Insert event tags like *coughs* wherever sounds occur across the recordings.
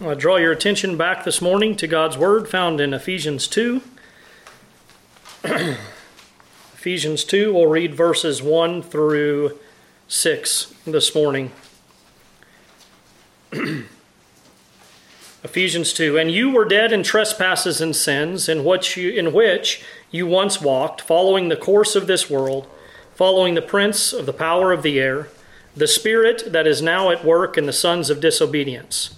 I draw your attention back this morning to God's Word found in Ephesians 2. *clears throat* Ephesians 2, we'll read verses 1 through 6 this morning. *clears throat* Ephesians 2 And you were dead in trespasses and sins, in which, you, in which you once walked, following the course of this world, following the prince of the power of the air, the spirit that is now at work in the sons of disobedience,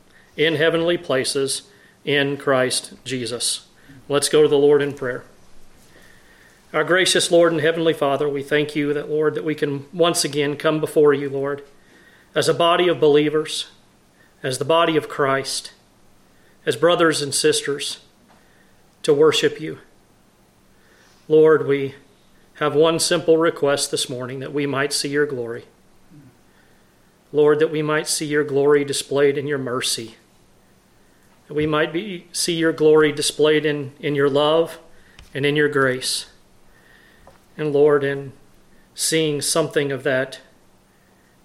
in heavenly places in Christ Jesus. Let's go to the Lord in prayer. Our gracious Lord and Heavenly Father, we thank you that, Lord, that we can once again come before you, Lord, as a body of believers, as the body of Christ, as brothers and sisters, to worship you. Lord, we have one simple request this morning that we might see your glory. Lord, that we might see your glory displayed in your mercy. We might be, see your glory displayed in, in your love and in your grace. And Lord, in seeing something of that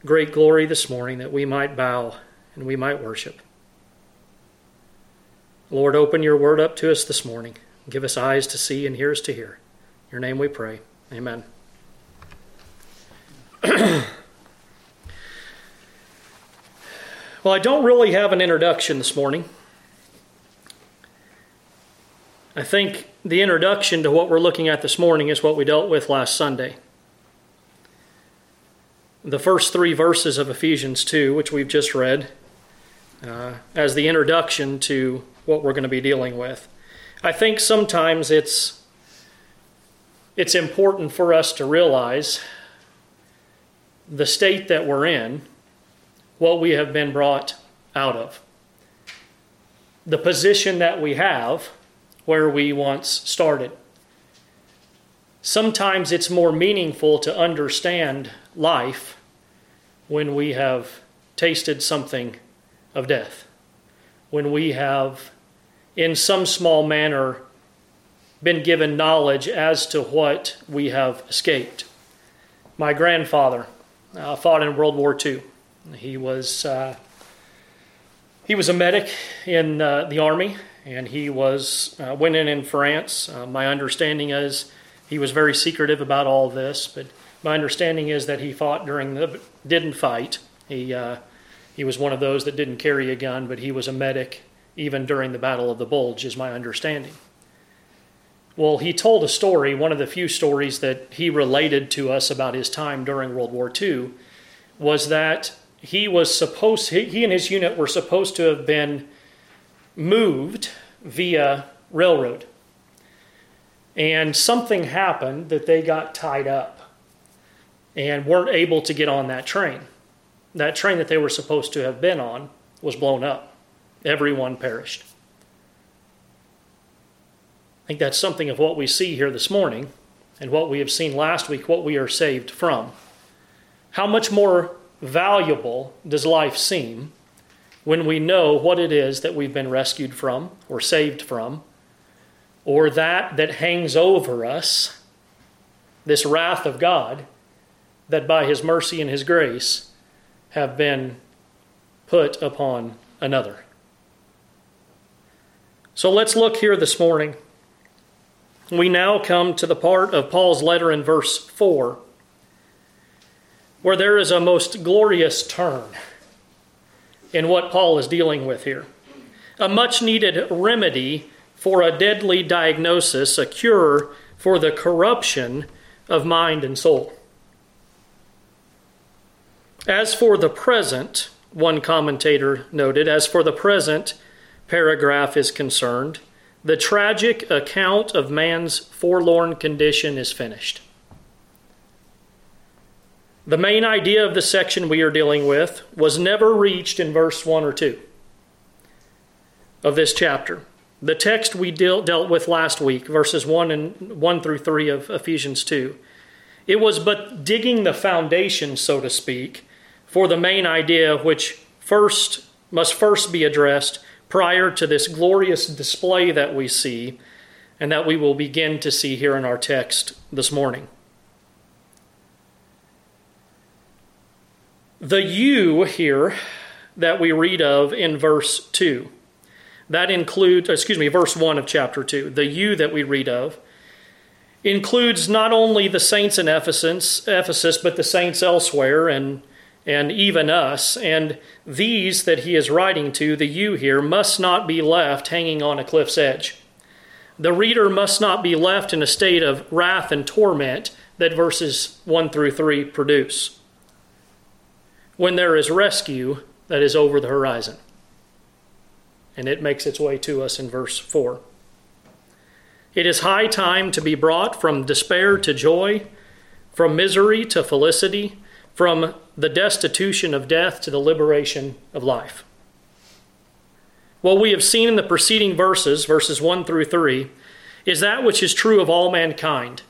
great glory this morning, that we might bow and we might worship. Lord, open your word up to us this morning. Give us eyes to see and ears to hear. In your name we pray. Amen. *clears throat* well, I don't really have an introduction this morning. I think the introduction to what we're looking at this morning is what we dealt with last Sunday. The first three verses of Ephesians 2, which we've just read, uh, as the introduction to what we're going to be dealing with. I think sometimes it's it's important for us to realize the state that we're in, what we have been brought out of, the position that we have where we once started. Sometimes it's more meaningful to understand life when we have tasted something of death, when we have, in some small manner, been given knowledge as to what we have escaped. My grandfather uh, fought in World War II. He was uh, he was a medic in uh, the army, and he was uh, went in France. Uh, my understanding is he was very secretive about all this, but my understanding is that he fought during the didn't fight. He uh, he was one of those that didn't carry a gun, but he was a medic even during the Battle of the Bulge, is my understanding. Well, he told a story, one of the few stories that he related to us about his time during World War II, was that he was supposed, he and his unit were supposed to have been moved via railroad. And something happened that they got tied up and weren't able to get on that train that train that they were supposed to have been on was blown up. Everyone perished. I think that's something of what we see here this morning and what we have seen last week, what we are saved from. How much more valuable does life seem when we know what it is that we've been rescued from or saved from, or that that hangs over us, this wrath of God, that by His mercy and His grace have been put upon another. So let's look here this morning. We now come to the part of Paul's letter in verse 4 where there is a most glorious turn in what Paul is dealing with here. A much needed remedy for a deadly diagnosis, a cure for the corruption of mind and soul. As for the present, one commentator noted, as for the present paragraph is concerned, the tragic account of man's forlorn condition is finished. The main idea of the section we are dealing with was never reached in verse 1 or 2. of this chapter. The text we deal, dealt with last week, verses 1 and 1 through 3 of Ephesians 2. It was but digging the foundation, so to speak, for the main idea which first must first be addressed prior to this glorious display that we see and that we will begin to see here in our text this morning. The you here that we read of in verse 2, that includes, excuse me, verse 1 of chapter 2, the you that we read of, includes not only the saints in Ephesus, Ephesus but the saints elsewhere and, and even us. And these that he is writing to, the you here, must not be left hanging on a cliff's edge. The reader must not be left in a state of wrath and torment that verses 1 through 3 produce. When there is rescue that is over the horizon. And it makes its way to us in verse 4. It is high time to be brought from despair to joy, from misery to felicity, from the destitution of death to the liberation of life. What we have seen in the preceding verses, verses 1 through 3, is that which is true of all mankind,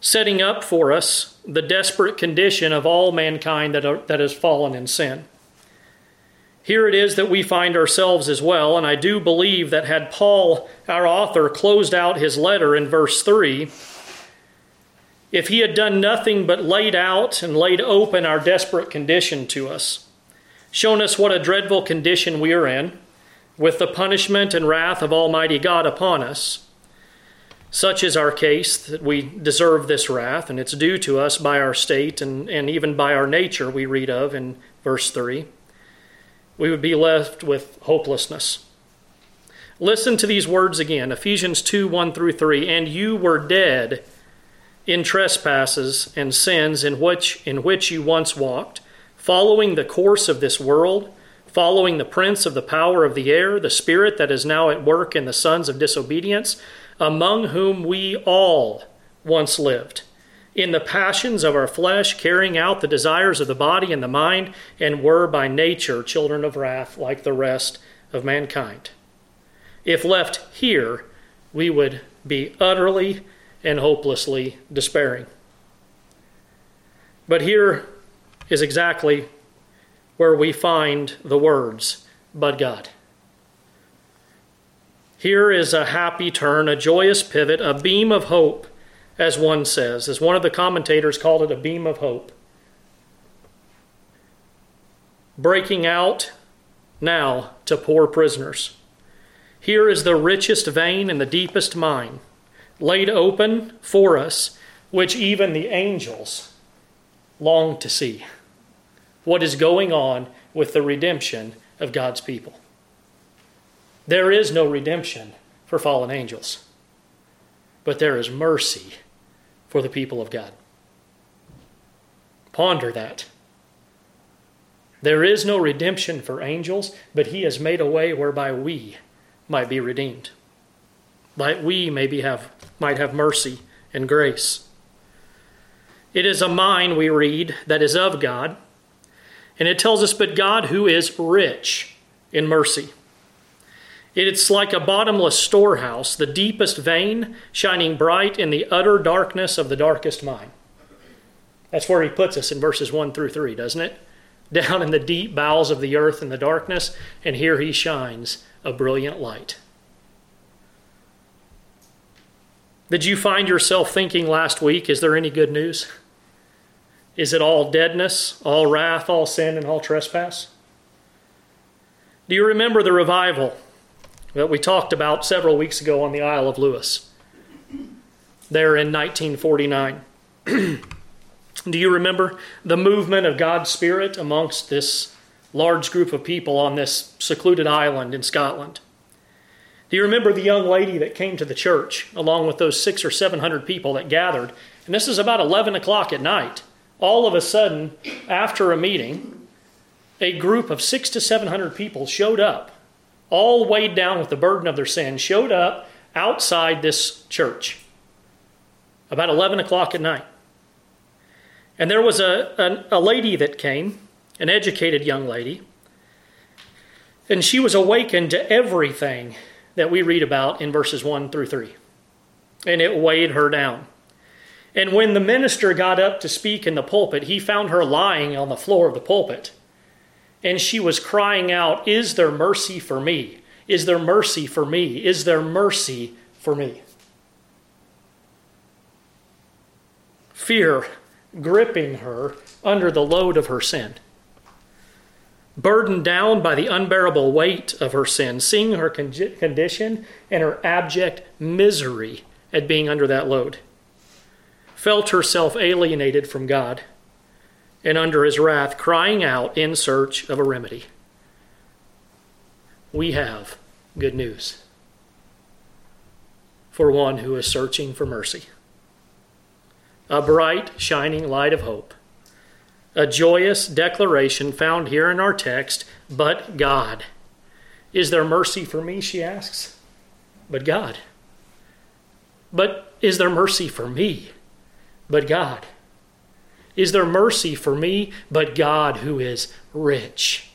setting up for us the desperate condition of all mankind that, are, that has fallen in sin. Here it is that we find ourselves as well, and I do believe that had Paul, our author, closed out his letter in verse 3, if he had done nothing but laid out and laid open our desperate condition to us, shown us what a dreadful condition we are in, with the punishment and wrath of Almighty God upon us, such is our case that we deserve this wrath, and it's due to us by our state and, and even by our nature, we read of in verse 3 we would be left with hopelessness. Listen to these words again Ephesians 2 1 through 3. And you were dead in trespasses and sins in which, in which you once walked, following the course of this world, following the prince of the power of the air, the spirit that is now at work in the sons of disobedience, among whom we all once lived in the passions of our flesh, carrying out the desires of the body and the mind, and were by nature children of wrath like the rest of mankind. If left here, we would be utterly and hopelessly despairing. But here is exactly where we find the words, but God. Here is a happy turn, a joyous pivot, a beam of hope as one says, as one of the commentators called it, a beam of hope. Breaking out now to poor prisoners. Here is the richest vein and the deepest mine laid open for us, which even the angels long to see. What is going on with the redemption of God's people? There is no redemption for fallen angels, but there is mercy for the people of God. Ponder that. There is no redemption for angels, but He has made a way whereby we might be redeemed. That we maybe have, might have mercy and grace. It is a mind, we read, that is of God. And it tells us, but God who is rich in mercy. It's like a bottomless storehouse, the deepest vein shining bright in the utter darkness of the darkest mine. That's where he puts us in verses 1 through 3, doesn't it? *laughs* Down in the deep bowels of the earth in the darkness, and here he shines a brilliant light. Did you find yourself thinking last week, is there any good news? Is it all deadness, all wrath, all sin, and all trespass? Do you remember the revival that we talked about several weeks ago on the Isle of Lewis, there in 1949. *clears throat* Do you remember the movement of God's Spirit amongst this large group of people on this secluded island in Scotland? Do you remember the young lady that came to the church along with those six or seven hundred people that gathered? And this is about 11 o'clock at night. All of a sudden, after a meeting, a group of six to seven hundred people showed up all weighed down with the burden of their sin, showed up outside this church about 11 o'clock at night. And there was a, a, a lady that came, an educated young lady, And she was awakened to everything that we read about in verses 1 through 3. And it weighed her down. And when the minister got up to speak in the pulpit, he found her lying on the floor of the pulpit. And she was crying out, Is there mercy for me? Is there mercy for me? Is there mercy for me? Fear gripping her under the load of her sin. Burdened down by the unbearable weight of her sin, seeing her condition and her abject misery at being under that load felt herself alienated from God and under his wrath, crying out in search of a remedy. We have good news for one who is searching for mercy. A bright, shining light of hope. A joyous declaration found here in our text, but God. Is there mercy for me? She asks. But God. But is there mercy for me? but God? Is there mercy for me, but God who is rich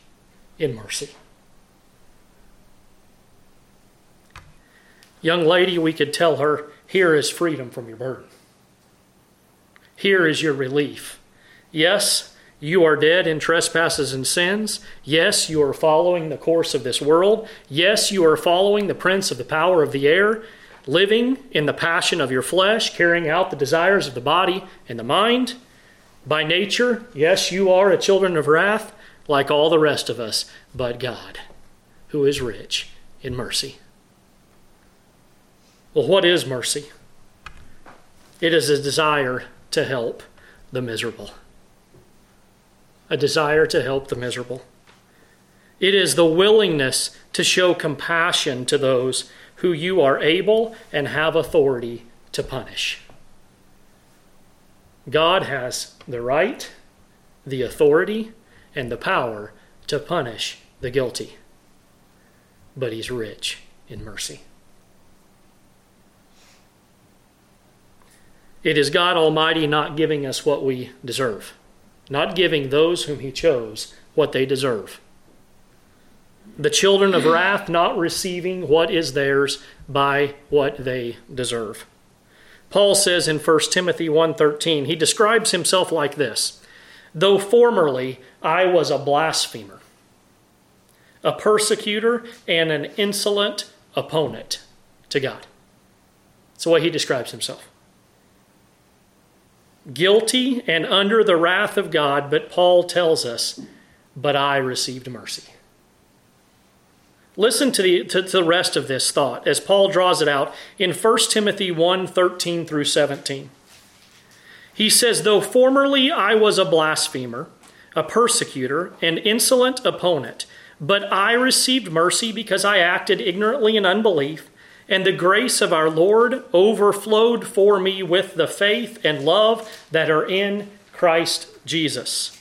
in mercy? Young lady, we could tell her, here is freedom from your burden. Here is your relief. Yes, you are dead in trespasses and sins. Yes, you are following the course of this world. Yes, you are following the prince of the power of the air living in the passion of your flesh, carrying out the desires of the body and the mind. By nature, yes, you are a children of wrath, like all the rest of us, but God, who is rich in mercy. Well, what is mercy? It is a desire to help the miserable. A desire to help the miserable. It is the willingness to show compassion to those who you are able and have authority to punish. God has the right, the authority, and the power to punish the guilty, but He's rich in mercy. It is God Almighty not giving us what we deserve, not giving those whom He chose what they deserve the children of wrath not receiving what is theirs by what they deserve. Paul says in 1 Timothy 1:13, he describes himself like this: "Though formerly I was a blasphemer, a persecutor and an insolent opponent to God." That's the way he describes himself. Guilty and under the wrath of God, but Paul tells us, "But I received mercy." Listen to the, to, to the rest of this thought as Paul draws it out in 1 Timothy 1 13 through 17. He says, Though formerly I was a blasphemer, a persecutor, an insolent opponent, but I received mercy because I acted ignorantly in unbelief, and the grace of our Lord overflowed for me with the faith and love that are in Christ Jesus.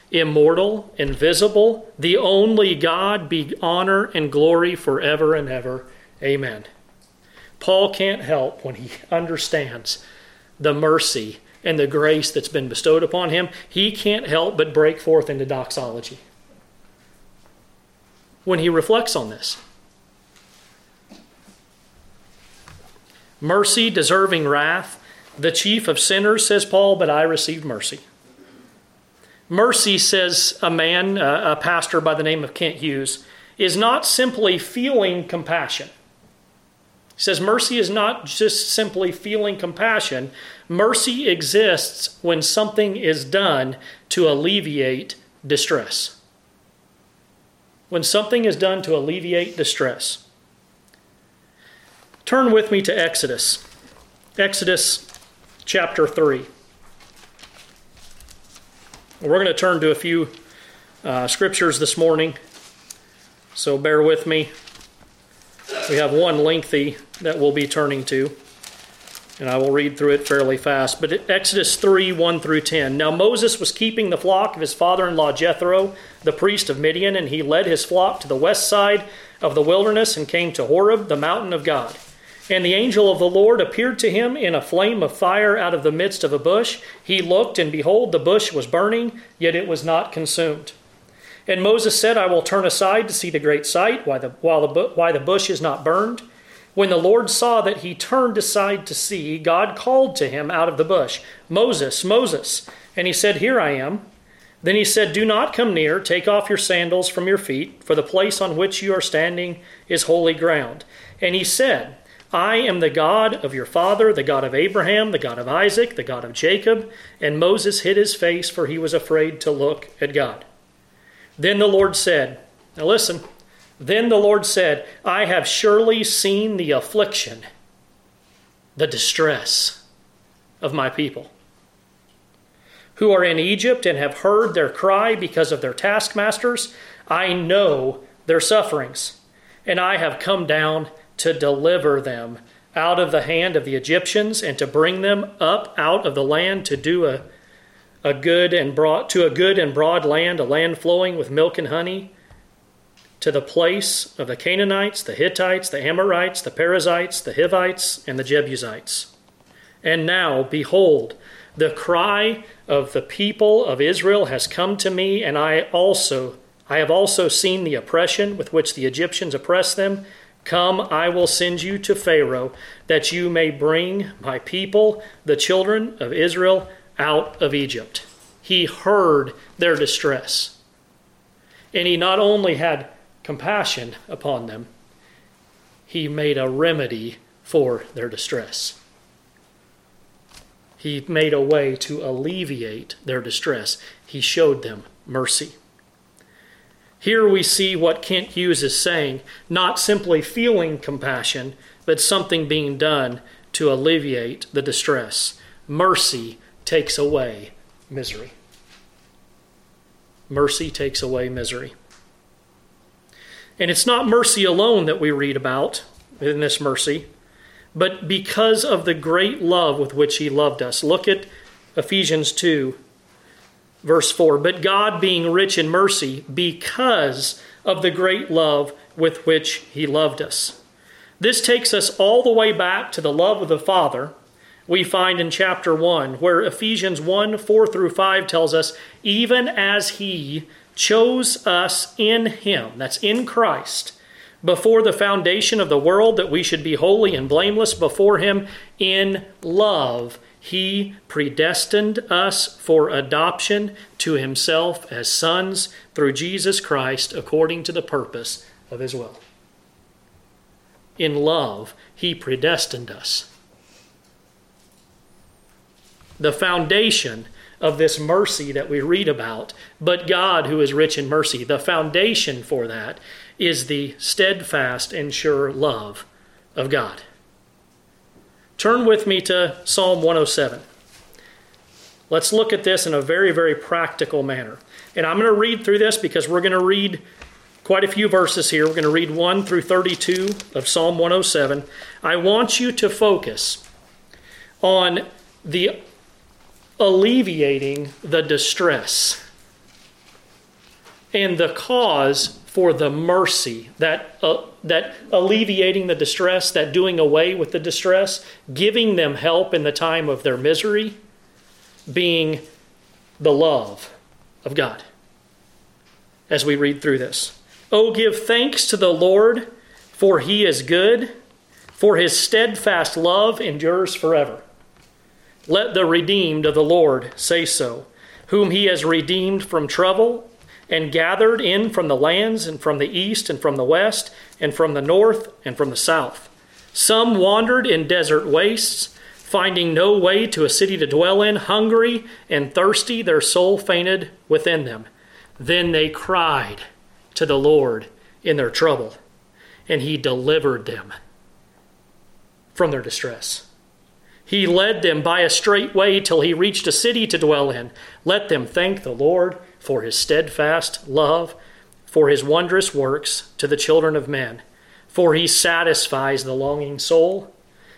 immortal, invisible, the only God, be honor and glory forever and ever. Amen. Paul can't help when he *laughs* understands the mercy and the grace that's been bestowed upon him, he can't help but break forth into doxology when he reflects on this. Mercy, deserving wrath. The chief of sinners, says Paul, but I received mercy. Mercy, says a man, uh, a pastor by the name of Kent Hughes, is not simply feeling compassion. He says mercy is not just simply feeling compassion. Mercy exists when something is done to alleviate distress. When something is done to alleviate distress. Turn with me to Exodus. Exodus chapter 3. We're going to turn to a few uh, scriptures this morning So bear with me. We have one lengthy that we'll be turning to, and I will read through it fairly fast. But Exodus 3 1 through 10. Now Moses was keeping the flock of his father in law Jethro, the priest of Midian, and he led his flock to the west side of the wilderness and came to Horeb, the mountain of God. And the angel of the Lord appeared to him in a flame of fire out of the midst of a bush. He looked, and behold, the bush was burning, yet it was not consumed. And Moses said, I will turn aside to see the great sight, why the, while the, why the bush is not burned. When the Lord saw that he turned aside to see, God called to him out of the bush, Moses, Moses. And he said, Here I am. Then he said, Do not come near, take off your sandals from your feet, for the place on which you are standing is holy ground. And he said, I am the God of your father, the God of Abraham, the God of Isaac, the God of Jacob. And Moses hid his face, for he was afraid to look at God. Then the Lord said, Now listen. Then the Lord said, I have surely seen the affliction, the distress of my people, who are in Egypt and have heard their cry because of their taskmasters. I know their sufferings, and I have come down to deliver them out of the hand of the Egyptians and to bring them up out of the land to do a a good and broad to a good and broad land, a land flowing with milk and honey, to the place of the Canaanites, the Hittites, the Amorites, the Perizzites, the Hivites, and the Jebusites. And now, behold, the cry of the people of Israel has come to me, and I also I have also seen the oppression with which the Egyptians oppress them. Come, I will send you to Pharaoh, that you may bring my people, the children of Israel, out of Egypt. He heard their distress. And he not only had compassion upon them, he made a remedy for their distress. He made a way to alleviate their distress. He showed them mercy. Here we see what Kent Hughes is saying not simply feeling compassion, but something being done to alleviate the distress. Mercy takes away misery. Mercy takes away misery. And it's not mercy alone that we read about in this mercy, but because of the great love with which He loved us. Look at Ephesians 2, verse 4. But God, being rich in mercy, because of the great love with which He loved us. This takes us all the way back to the love of the Father we find in chapter 1, where Ephesians 1 4 through 5 tells us, even as He chose us in Him, that's in Christ, before the foundation of the world, that we should be holy and blameless before Him in love. He predestined us for adoption to Himself as sons through Jesus Christ according to the purpose of His will. In love, He predestined us the foundation of this mercy that we read about, but God, who is rich in mercy, the foundation for that is the steadfast and sure love of God. Turn with me to Psalm 107. Let's look at this in a very, very practical manner. And I'm going to read through this because we're going to read quite a few verses here. We're going to read 1 through 32 of Psalm 107. I want you to focus on the alleviating the distress and the cause for the mercy that uh, that alleviating the distress that doing away with the distress giving them help in the time of their misery being the love of God. As we read through this. Oh give thanks to the Lord for he is good for his steadfast love endures forever. Let the redeemed of the Lord say so, whom he has redeemed from trouble and gathered in from the lands and from the east and from the west and from the north and from the south. Some wandered in desert wastes, finding no way to a city to dwell in, hungry and thirsty, their soul fainted within them. Then they cried to the Lord in their trouble, and he delivered them from their distress. He led them by a straight way till he reached a city to dwell in. Let them thank the Lord for his steadfast love, for his wondrous works to the children of men. For he satisfies the longing soul,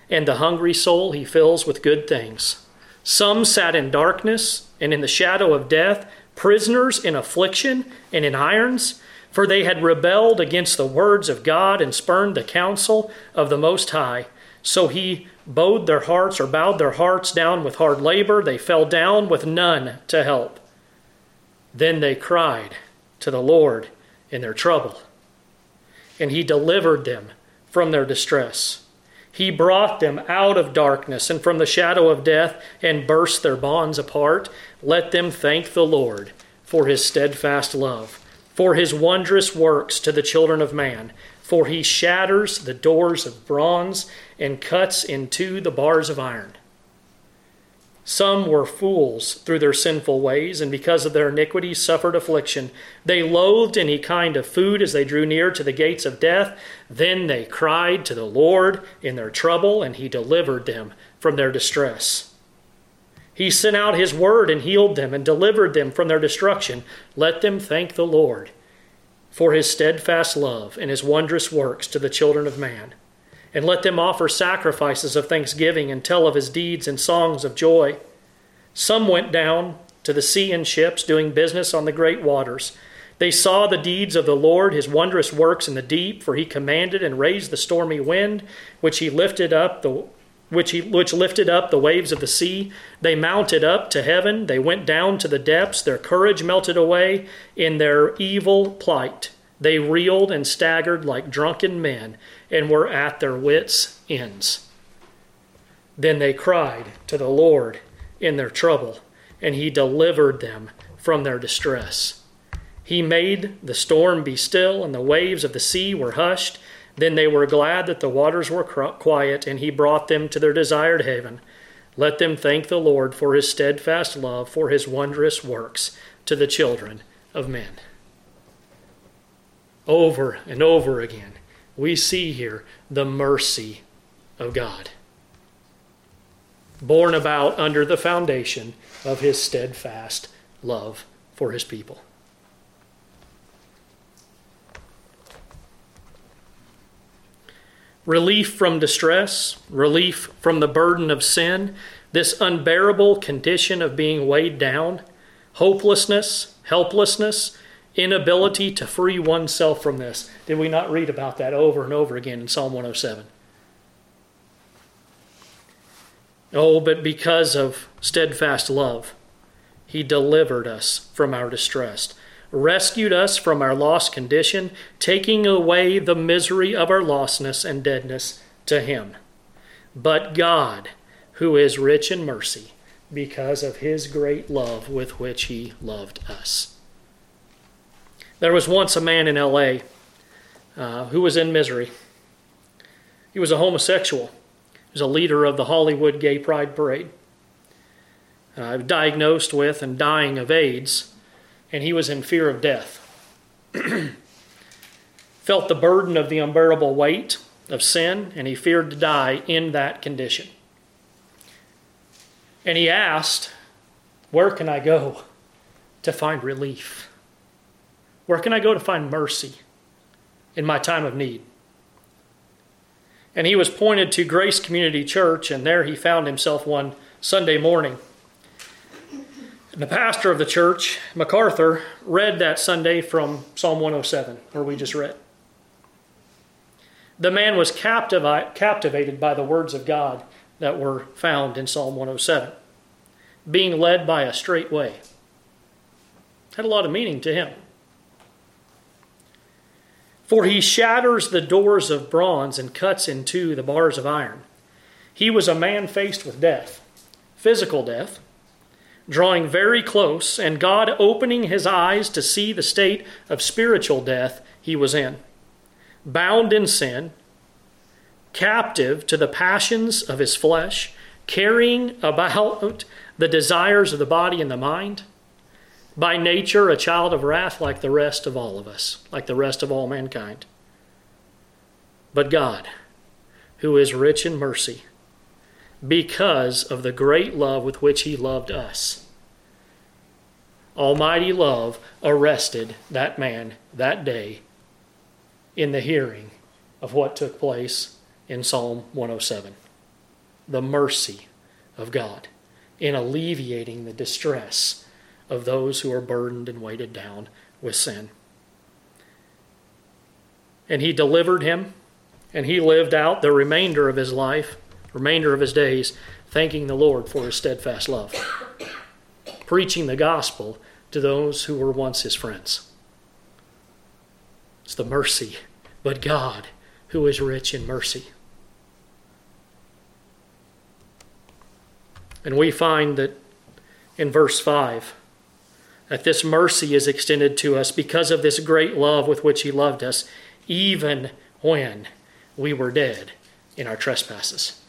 and the hungry soul he fills with good things. Some sat in darkness and in the shadow of death, prisoners in affliction and in irons, for they had rebelled against the words of God and spurned the counsel of the Most High. So he bowed their hearts or bowed their hearts down with hard labor. They fell down with none to help. Then they cried to the Lord in their trouble, and he delivered them from their distress. He brought them out of darkness and from the shadow of death and burst their bonds apart. Let them thank the Lord for his steadfast love, for his wondrous works to the children of man. For he shatters the doors of bronze and cuts in two the bars of iron. Some were fools through their sinful ways, and because of their iniquities suffered affliction. They loathed any kind of food as they drew near to the gates of death. Then they cried to the Lord in their trouble, and he delivered them from their distress. He sent out his word and healed them and delivered them from their destruction. Let them thank the Lord for his steadfast love and his wondrous works to the children of man and let them offer sacrifices of thanksgiving and tell of his deeds and songs of joy. Some went down to the sea in ships, doing business on the great waters. They saw the deeds of the Lord, his wondrous works in the deep, for he commanded and raised the stormy wind, which he lifted up the which he which lifted up the waves of the sea. They mounted up to heaven, they went down to the depths, their courage melted away in their evil plight. They reeled and staggered like drunken men and were at their wits' ends. Then they cried to the Lord in their trouble, and he delivered them from their distress. He made the storm be still, and the waves of the sea were hushed. Then they were glad that the waters were quiet, and he brought them to their desired haven. Let them thank the Lord for his steadfast love, for his wondrous works to the children of men. Over and over again, we see here the mercy of God, born about under the foundation of his steadfast love for his people. Relief from distress, relief from the burden of sin, this unbearable condition of being weighed down, hopelessness, helplessness, inability to free oneself from this. Did we not read about that over and over again in Psalm 107? Oh, but because of steadfast love, he delivered us from our distress, rescued us from our lost condition, taking away the misery of our lostness and deadness to him. But God, who is rich in mercy, because of his great love with which he loved us. There was once a man in L.A. Uh, who was in misery. He was a homosexual. He was a leader of the Hollywood Gay Pride Parade. Uh, diagnosed with and dying of AIDS, and he was in fear of death. *clears throat* Felt the burden of the unbearable weight of sin, and he feared to die in that condition. And he asked, Where can I go to find relief? Where can I go to find mercy in my time of need? And he was pointed to Grace Community Church, and there he found himself one Sunday morning. And the pastor of the church, MacArthur, read that Sunday from Psalm 107, where we just read. The man was captivated by the words of God that were found in Psalm 107, being led by a straight way. Had a lot of meaning to him. For he shatters the doors of bronze and cuts in two the bars of iron. He was a man faced with death, physical death, drawing very close, and God opening his eyes to see the state of spiritual death he was in. Bound in sin, captive to the passions of his flesh, carrying about the desires of the body and the mind by nature a child of wrath like the rest of all of us, like the rest of all mankind. But God, who is rich in mercy, because of the great love with which He loved us, Almighty love arrested that man that day in the hearing of what took place in Psalm 107. The mercy of God in alleviating the distress of those who are burdened and weighted down with sin. And he delivered him, and he lived out the remainder of his life, remainder of his days, thanking the Lord for his steadfast love, *coughs* preaching the gospel to those who were once his friends. It's the mercy, but God who is rich in mercy. And we find that in verse 5 that this mercy is extended to us because of this great love with which he loved us, even when we were dead in our trespasses.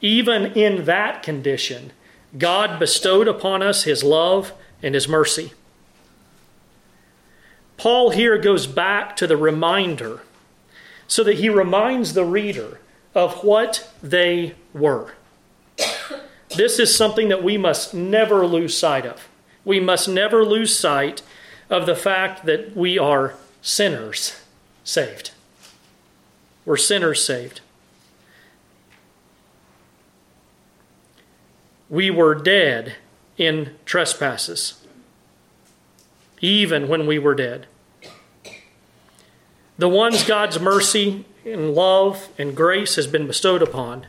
Even in that condition, God bestowed upon us his love and his mercy. Paul here goes back to the reminder so that he reminds the reader of what they were. This is something that we must never lose sight of. We must never lose sight of the fact that we are sinners saved. We're sinners saved. We were dead in trespasses, even when we were dead. The ones God's mercy and love and grace has been bestowed upon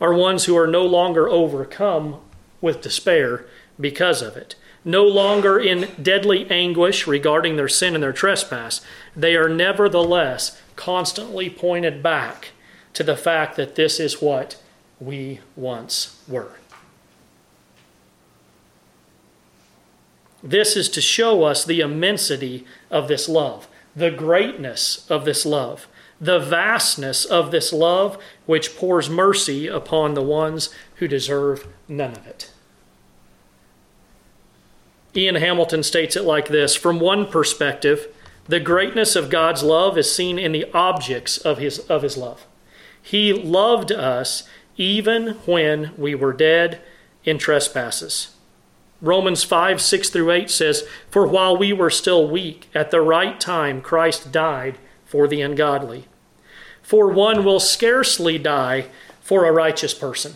are ones who are no longer overcome with despair because of it. No longer in deadly anguish regarding their sin and their trespass, they are nevertheless constantly pointed back to the fact that this is what we once were. This is to show us the immensity of this love, the greatness of this love the vastness of this love which pours mercy upon the ones who deserve none of it. Ian Hamilton states it like this From one perspective, the greatness of God's love is seen in the objects of his, of his love. He loved us even when we were dead in trespasses. Romans 5 6 through 8 says, For while we were still weak, at the right time Christ died for the ungodly. For one will scarcely die for a righteous person,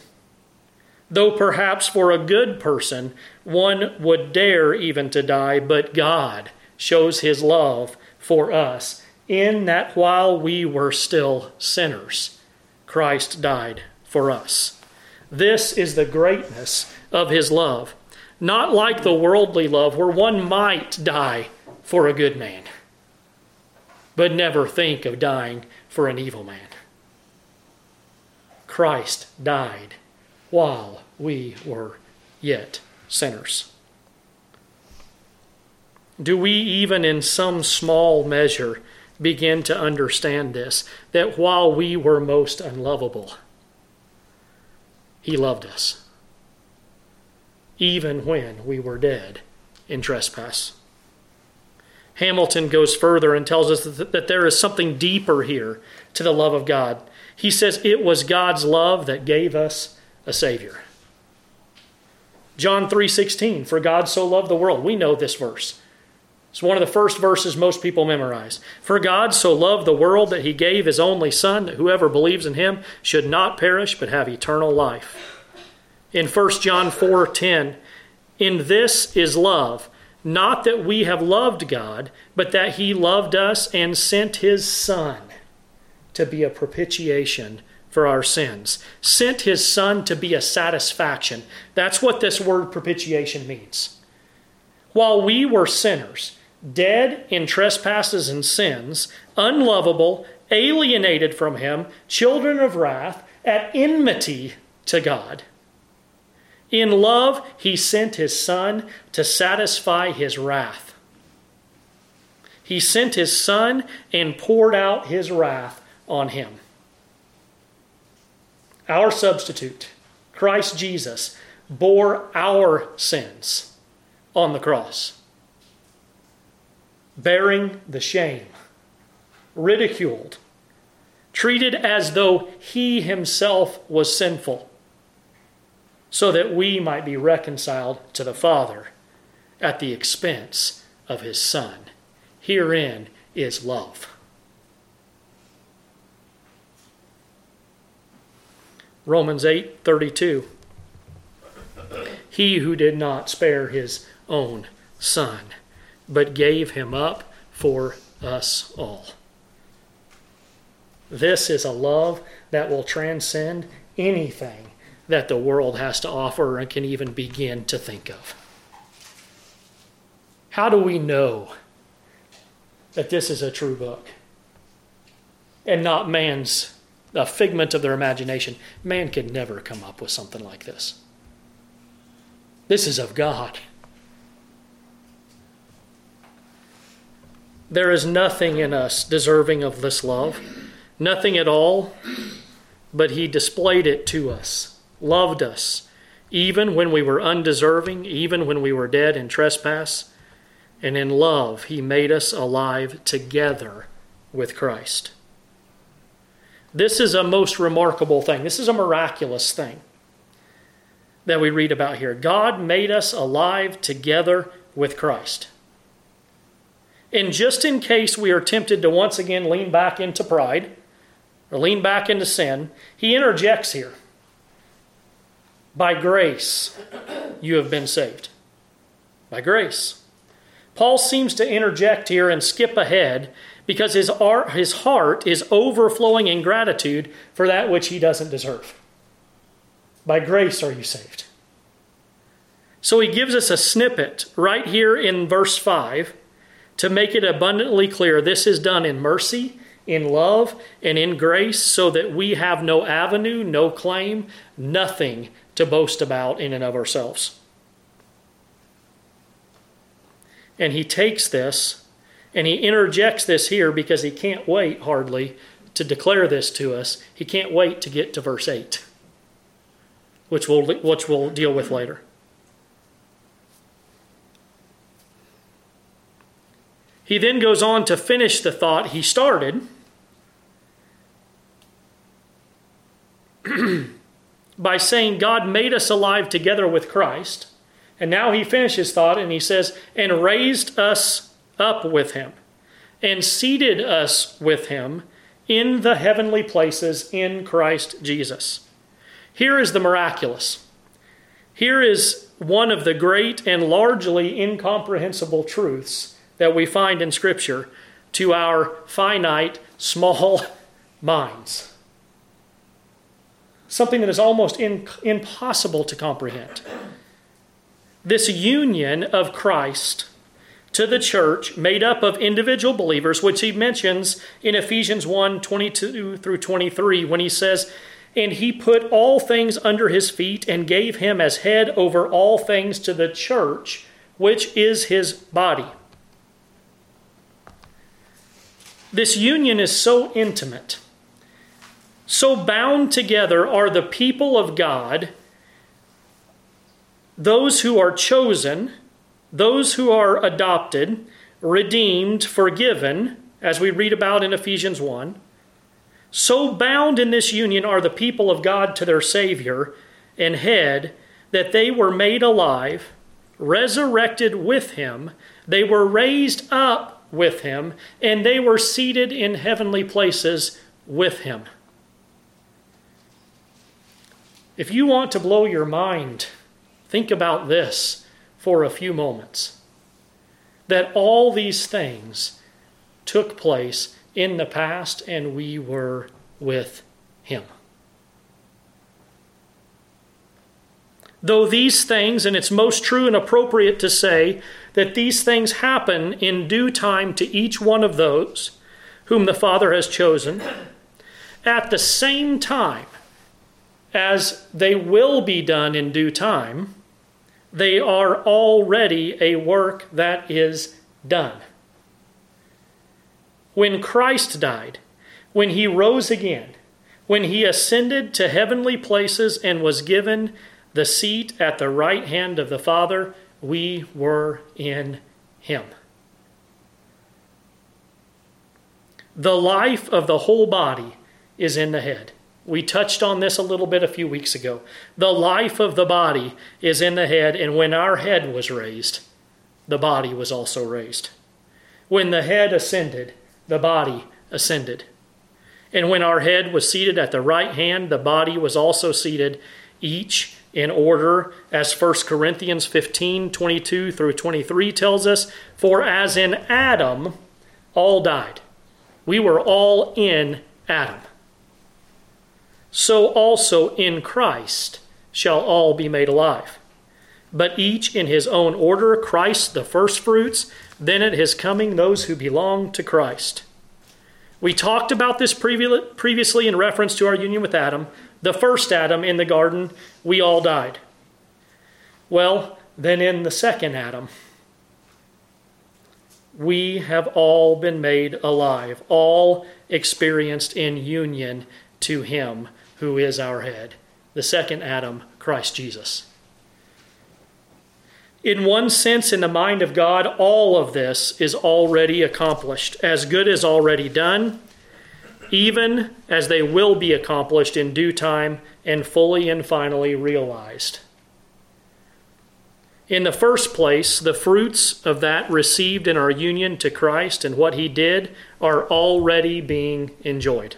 though perhaps for a good person one would dare even to die, but God shows his love for us in that while we were still sinners, Christ died for us. This is the greatness of his love. Not like the worldly love, where one might die for a good man, but never think of dying for an evil man. Christ died while we were yet sinners. Do we, even in some small measure, begin to understand this? That while we were most unlovable, He loved us, even when we were dead in trespass. Hamilton goes further and tells us that there is something deeper here to the love of God. He says it was God's love that gave us a Savior. John 3:16 For God so loved the world. We know this verse. It's one of the first verses most people memorize. For God so loved the world that he gave his only son that whoever believes in him should not perish but have eternal life. In 1 John 4:10 In this is love not that we have loved God, but that He loved us and sent His Son to be a propitiation for our sins. Sent His Son to be a satisfaction. That's what this word propitiation means. While we were sinners, dead in trespasses and sins, unlovable, alienated from Him, children of wrath, at enmity to God, in love, he sent his son to satisfy his wrath. He sent his son and poured out his wrath on him. Our substitute, Christ Jesus, bore our sins on the cross, bearing the shame, ridiculed, treated as though he himself was sinful so that we might be reconciled to the Father at the expense of his son. Herein is love. Romans 8:32 He who did not spare his own son but gave him up for us all. This is a love that will transcend anything that the world has to offer and can even begin to think of. How do we know that this is a true book and not man's a figment of their imagination? Man could never come up with something like this. This is of God. There is nothing in us deserving of this love, nothing at all, but He displayed it to us, loved us, even when we were undeserving, even when we were dead in trespass. And in love, He made us alive together with Christ. This is a most remarkable thing. This is a miraculous thing that we read about here. God made us alive together with Christ. And just in case we are tempted to once again lean back into pride or lean back into sin, he interjects here. By grace, you have been saved. By grace. Paul seems to interject here and skip ahead because his, his heart is overflowing in gratitude for that which he doesn't deserve. By grace are you saved. So he gives us a snippet right here in verse 5 to make it abundantly clear this is done in mercy, in love, and in grace, so that we have no avenue, no claim, nothing to boast about in and of ourselves. And he takes this and he interjects this here because he can't wait hardly to declare this to us. He can't wait to get to verse 8, which we'll, which we'll deal with later. He then goes on to finish the thought he started *clears throat* by saying, God made us alive together with Christ. And now he finishes thought and he says, and raised us up with him, and seated us with him in the heavenly places in Christ Jesus. Here is the miraculous. Here is one of the great and largely incomprehensible truths that we find in Scripture to our finite, small *laughs* minds. Something that is almost in, impossible to comprehend. This union of Christ to the church, made up of individual believers, which he mentions in Ephesians 1 22 through 23, when he says, And he put all things under his feet and gave him as head over all things to the church, which is his body This union is so intimate. So bound together are the people of God, those who are chosen, those who are adopted, redeemed, forgiven, as we read about in Ephesians 1. So bound in this union are the people of God to their Savior and head that they were made alive, resurrected with Him, they were raised up with him, and they were seated in heavenly places with him. If you want to blow your mind, think about this for a few moments. That all these things took place in the past, and we were with him. Though these things, and it's most true and appropriate to say that these things happen in due time to each one of those whom the Father has chosen, at the same time as they will be done in due time, they are already a work that is done. When Christ died, when he rose again, when he ascended to heavenly places and was given the seat at the right hand of the Father, we were in him. The life of the whole body is in the head. We touched on this a little bit a few weeks ago. The life of the body is in the head, and when our head was raised, the body was also raised. When the head ascended, the body ascended. And when our head was seated at the right hand, the body was also seated, each in order, as 1 Corinthians 15 22 through 23 tells us. For as in Adam, all died. We were all in Adam. So also in Christ shall all be made alive. But each in his own order Christ the firstfruits, then at his coming those who belong to Christ. We talked about this previously in reference to our union with Adam. The first Adam in the garden, we all died. Well, then in the second Adam, we have all been made alive, all experienced in union to Him who is our head, the second Adam, Christ Jesus. In one sense, in the mind of God, all of this is already accomplished, as good as already done, even as they will be accomplished in due time and fully and finally realized. In the first place, the fruits of that received in our union to Christ and what He did are already being enjoyed.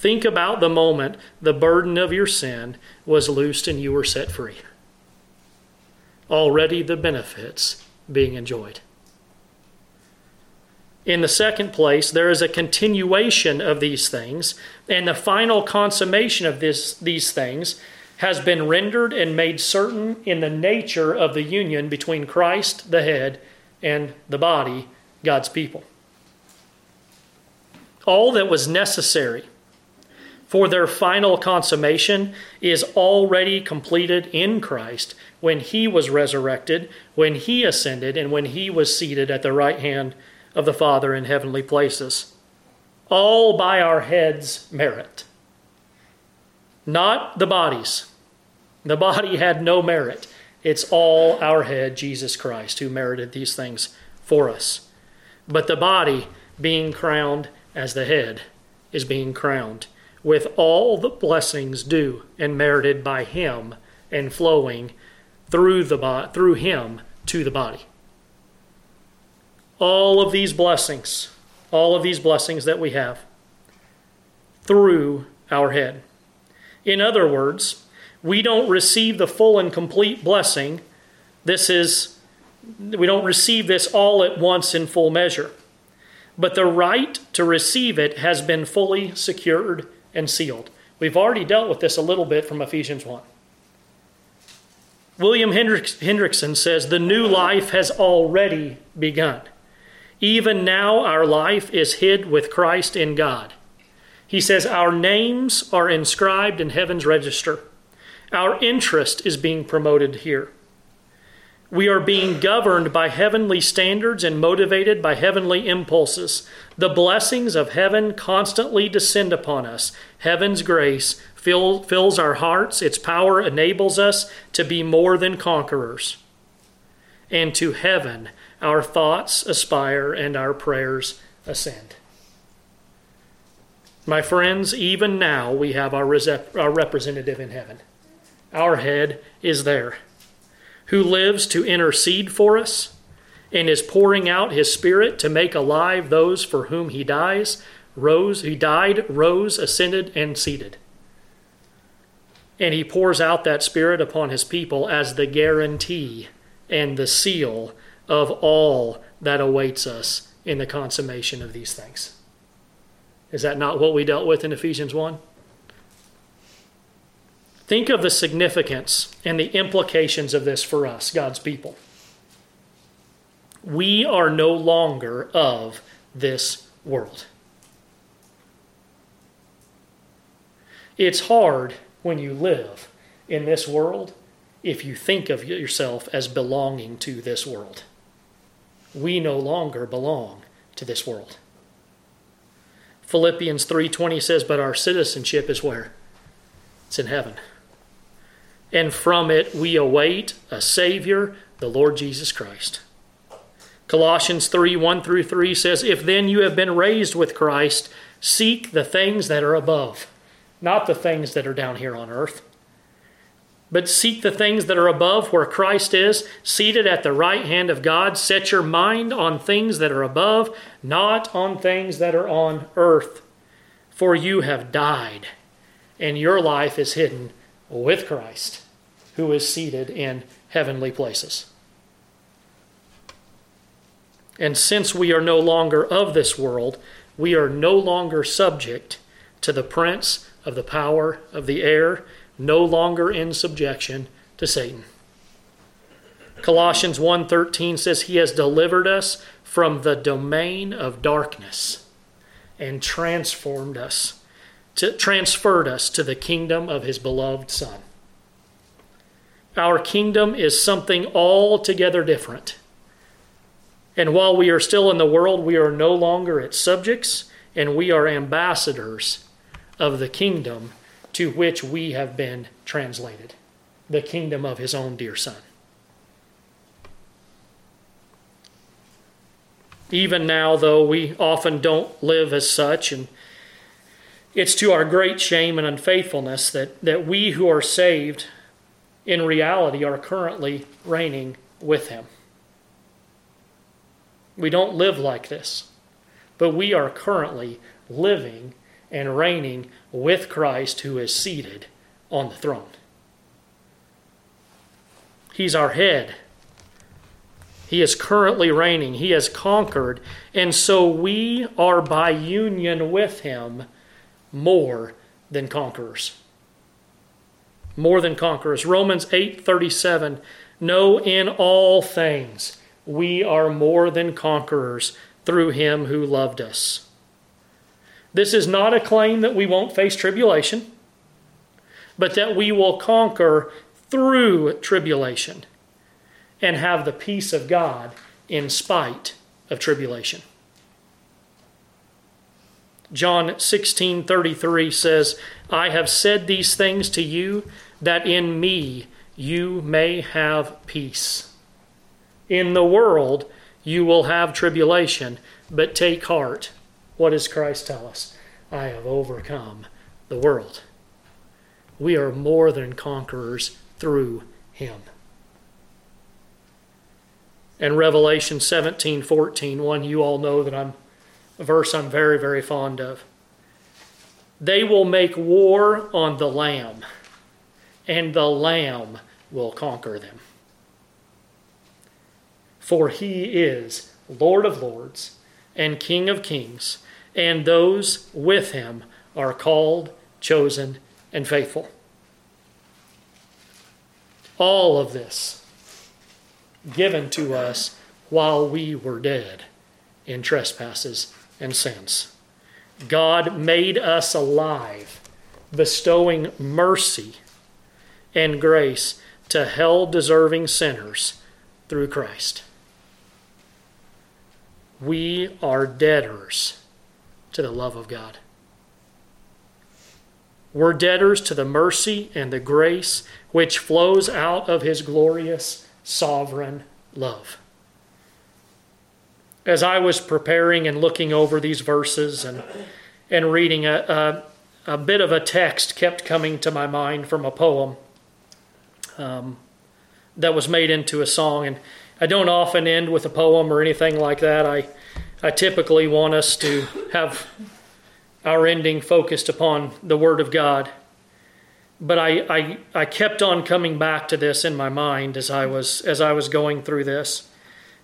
Think about the moment the burden of your sin was loosed and you were set free already the benefits being enjoyed. In the second place, there is a continuation of these things, and the final consummation of this, these things has been rendered and made certain in the nature of the union between Christ, the head, and the body, God's people. All that was necessary for their final consummation is already completed in Christ when he was resurrected, when he ascended, and when he was seated at the right hand of the Father in heavenly places. All by our head's merit. Not the body's. The body had no merit. It's all our head, Jesus Christ, who merited these things for us. But the body, being crowned as the head, is being crowned with all the blessings due and merited by him and flowing through the through him to the body. All of these blessings, all of these blessings that we have through our head. In other words, we don't receive the full and complete blessing. This is we don't receive this all at once in full measure. But the right to receive it has been fully secured and sealed. We've already dealt with this a little bit from Ephesians 1. William Hendriksen says the new life has already begun. Even now, our life is hid with Christ in God. He says our names are inscribed in heaven's register. Our interest is being promoted here. We are being governed by heavenly standards and motivated by heavenly impulses. The blessings of heaven constantly descend upon us. Heaven's grace fill, fills our hearts, its power enables us to be more than conquerors. And to heaven, our thoughts aspire and our prayers ascend. My friends, even now we have our, our representative in heaven. Our head is there who lives to intercede for us and is pouring out his spirit to make alive those for whom he dies, rose, he died, rose, ascended, and seated. And he pours out that spirit upon his people as the guarantee and the seal of all that awaits us in the consummation of these things. Is that not what we dealt with in Ephesians 1? Think of the significance and the implications of this for us, God's people. We are no longer of this world. It's hard when you live in this world if you think of yourself as belonging to this world. We no longer belong to this world. Philippians 3:20 says but our citizenship is where? It's in heaven and from it we await a Savior, the Lord Jesus Christ. Colossians 3 1 through 3 says, If then you have been raised with Christ, seek the things that are above, not the things that are down here on earth. but seek the things that are above where Christ is, seated at the right hand of God. Set your mind on things that are above, not on things that are on earth. For you have died, and your life is hidden with Christ, who is seated in heavenly places. And since we are no longer of this world, we are no longer subject to the prince of the power of the air no longer in subjection to Satan. Colossians 1:13 says he has delivered us from the domain of darkness and transformed us to, transferred us to the kingdom of his beloved son. Our kingdom is something altogether different. And while we are still in the world, we are no longer its subjects, and we are ambassadors of the kingdom to which we have been translated the kingdom of his own dear Son. Even now, though we often don't live as such, and it's to our great shame and unfaithfulness that, that we who are saved in reality are currently reigning with him. We don't live like this, but we are currently living and reigning with Christ who is seated on the throne. He's our head. He is currently reigning. He has conquered. And so we are by union with him more than conquerors. More than conquerors. Romans 8:37 No in all things we are more than conquerors through him who loved us. This is not a claim that we won't face tribulation, but that we will conquer through tribulation and have the peace of God in spite of tribulation. John 16:33 says, "I have said these things to you that in me you may have peace. In the world you will have tribulation, but take heart. What does Christ tell us? I have overcome the world. We are more than conquerors through him. And Revelation 17 14, one you all know that I'm verse I'm very, very fond of. They will make war on the Lamb, and the Lamb will conquer them. For he is Lord of lords and King of kings and those with him are called, chosen, and faithful. All of this given to us while we were dead in trespasses and sins. God made us alive, bestowing mercy and grace to hell deserving sinners through Christ. We are debtors to the love of God. We're debtors to the mercy and the grace which flows out of his glorious sovereign love. As I was preparing and looking over these verses and, and reading, a, a, a bit of a text kept coming to my mind from a poem um, that was made into a song. And I don't often end with a poem or anything like that. I I typically want us to have our ending focused upon the Word of God. But I, I, I kept on coming back to this in my mind as I was as I was going through this.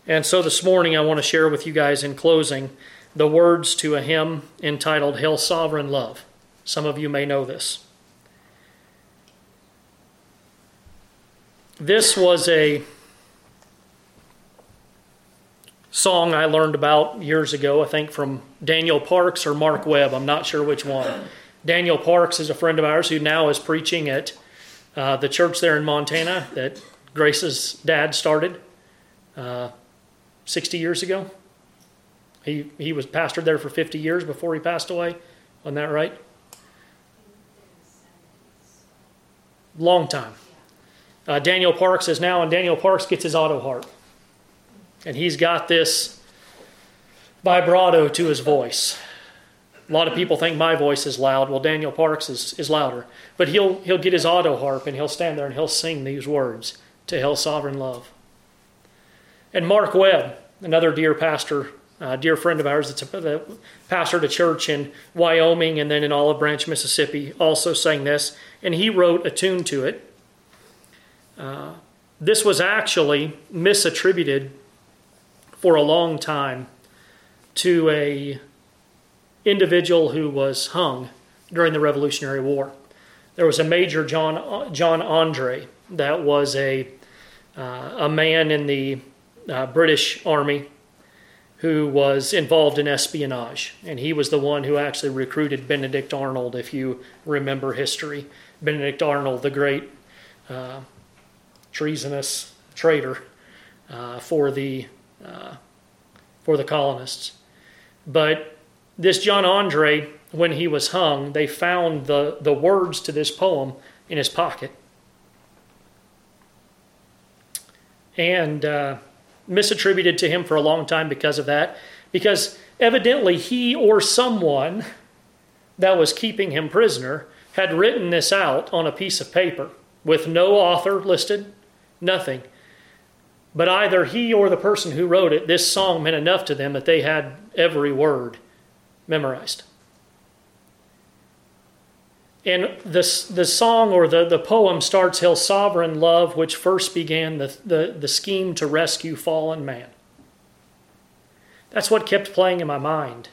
And so this morning I want to share with you guys in closing the words to a hymn entitled Hail Sovereign Love. Some of you may know this. This was a song I learned about years ago, I think from Daniel Parks or Mark Webb. I'm not sure which one. Daniel Parks is a friend of ours who now is preaching at uh, the church there in Montana that Grace's dad started uh, 60 years ago. He, he was pastored there for 50 years before he passed away. Wasn't that right? Long time. Uh, Daniel Parks is now, and Daniel Parks gets his auto harp. And he's got this vibrato to his voice. A lot of people think my voice is loud. Well, Daniel Parks is, is louder. But he'll, he'll get his auto harp and he'll stand there and he'll sing these words to Hail Sovereign Love. And Mark Webb, another dear pastor, dear friend of ours that's a, pastor a church in Wyoming and then in Olive Branch, Mississippi, also sang this. And he wrote a tune to it. Uh, this was actually misattributed for a long time to a individual who was hung during the Revolutionary War. There was a Major John John Andre that was a uh, a man in the uh, British Army who was involved in espionage, and he was the one who actually recruited Benedict Arnold. If you remember history, Benedict Arnold, the great uh, treasonous traitor uh, for the uh, for the colonists. But this John Andre, when he was hung, they found the, the words to this poem in his pocket. And uh, misattributed to him for a long time because of that, because evidently he or someone that was keeping him prisoner had written this out on a piece of paper with no author listed, nothing. But either he or the person who wrote it, this song meant enough to them that they had every word memorized. And this, the song or the, the poem starts Hail Sovereign Love, which first began the, the, the scheme to rescue fallen man. That's what kept playing in my mind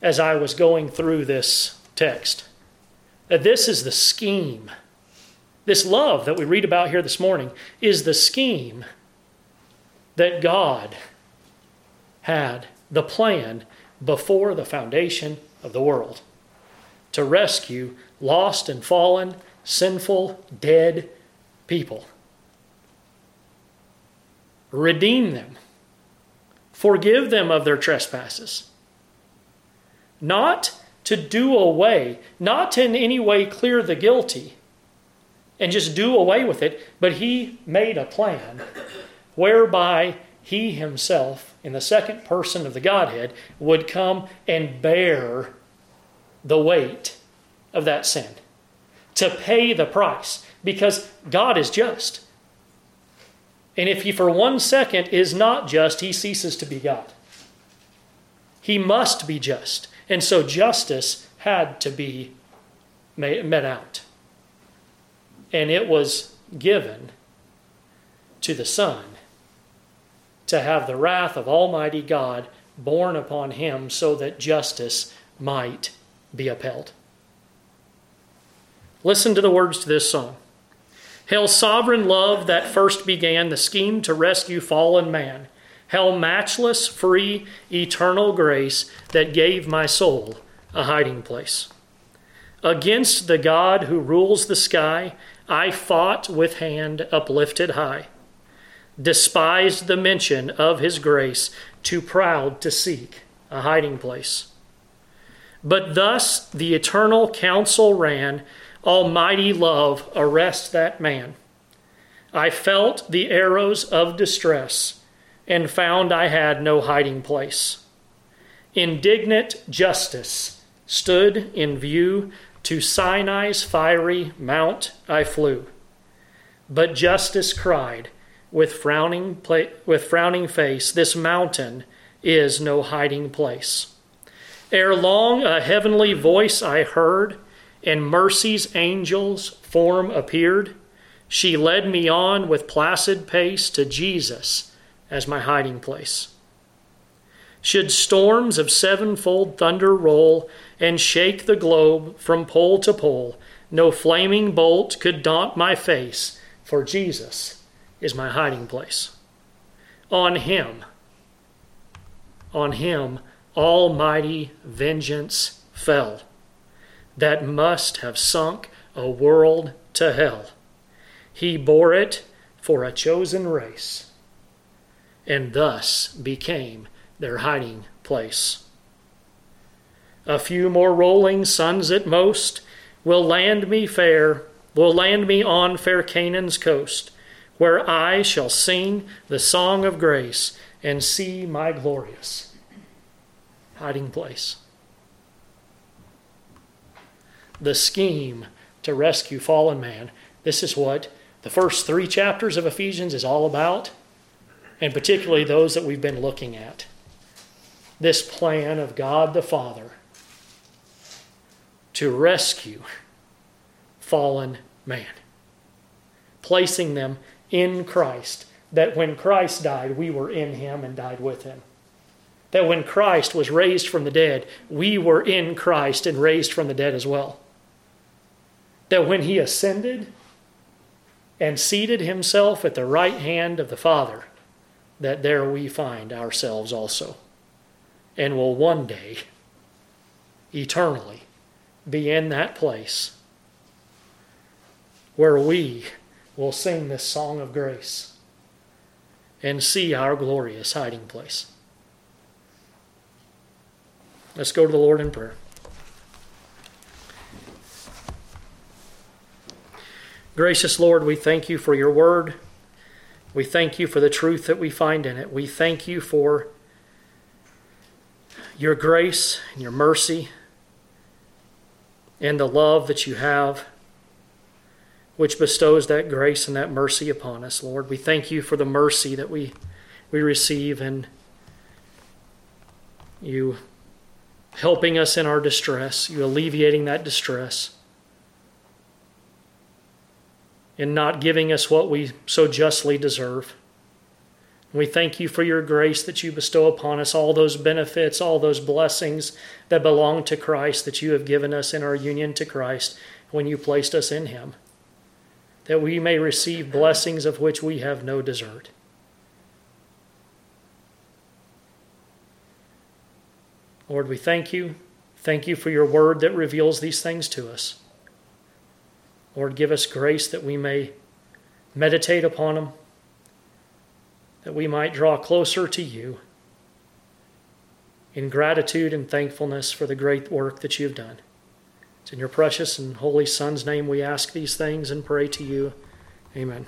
as I was going through this text. That this is the scheme. This love that we read about here this morning is the scheme that God had the plan before the foundation of the world to rescue lost and fallen, sinful, dead people. Redeem them. Forgive them of their trespasses. Not to do away, not to in any way clear the guilty and just do away with it, but He made a plan whereby he himself, in the second person of the Godhead, would come and bear the weight of that sin, to pay the price, because God is just. And if he for one second is not just, he ceases to be God. He must be just. And so justice had to be met out. And it was given to the Son to have the wrath of Almighty God borne upon him so that justice might be upheld. Listen to the words to this song. Hail, sovereign love that first began the scheme to rescue fallen man. Hail, matchless, free, eternal grace that gave my soul a hiding place. Against the God who rules the sky, I fought with hand uplifted high despised the mention of his grace, too proud to seek a hiding place. But thus the eternal counsel ran Almighty love, arrest that man. I felt the arrows of distress and found I had no hiding place. Indignant justice stood in view. To Sinai's fiery mount I flew. But justice cried, with frowning, pla- with frowning face, This mountain is no hiding place. Ere long, a heavenly voice I heard, and mercy's angel's form appeared. She led me on with placid pace to Jesus as my hiding place. Should storms of sevenfold thunder roll and shake the globe from pole to pole, no flaming bolt could daunt my face, for Jesus is my hiding place. On him, on him, almighty vengeance fell that must have sunk a world to hell. He bore it for a chosen race and thus became their hiding place. A few more rolling suns at most will land me fair, will land me on fair Canaan's coast where I shall sing the song of grace and see my glorious hiding place. the scheme to rescue fallen man. This is what the first three chapters of Ephesians is all about, and particularly those that we've been looking at. This plan of God the Father to rescue fallen man, placing them in Christ, that when Christ died, we were in him and died with him. That when Christ was raised from the dead, we were in Christ and raised from the dead as well. That when he ascended and seated himself at the right hand of the Father, that there we find ourselves also, and will one day, eternally, be in that place where we will sing this song of grace and see our glorious hiding place. Let's go to the Lord in prayer. Gracious Lord, we thank you for your word. We thank you for the truth that we find in it. We thank you for your grace and your mercy and the love that you have, which bestows that grace and that mercy upon us, Lord. We thank you for the mercy that we, we receive and you helping us in our distress, you alleviating that distress and not giving us what we so justly deserve. We thank you for your grace that you bestow upon us, all those benefits, all those blessings that belong to Christ that you have given us in our union to Christ when you placed us in Him, that we may receive blessings of which we have no desert. Lord, we thank you. Thank you for your word that reveals these things to us. Lord, give us grace that we may meditate upon them, that we might draw closer to you in gratitude and thankfulness for the great work that you have done. It's in your precious and holy Son's name we ask these things and pray to you. Amen.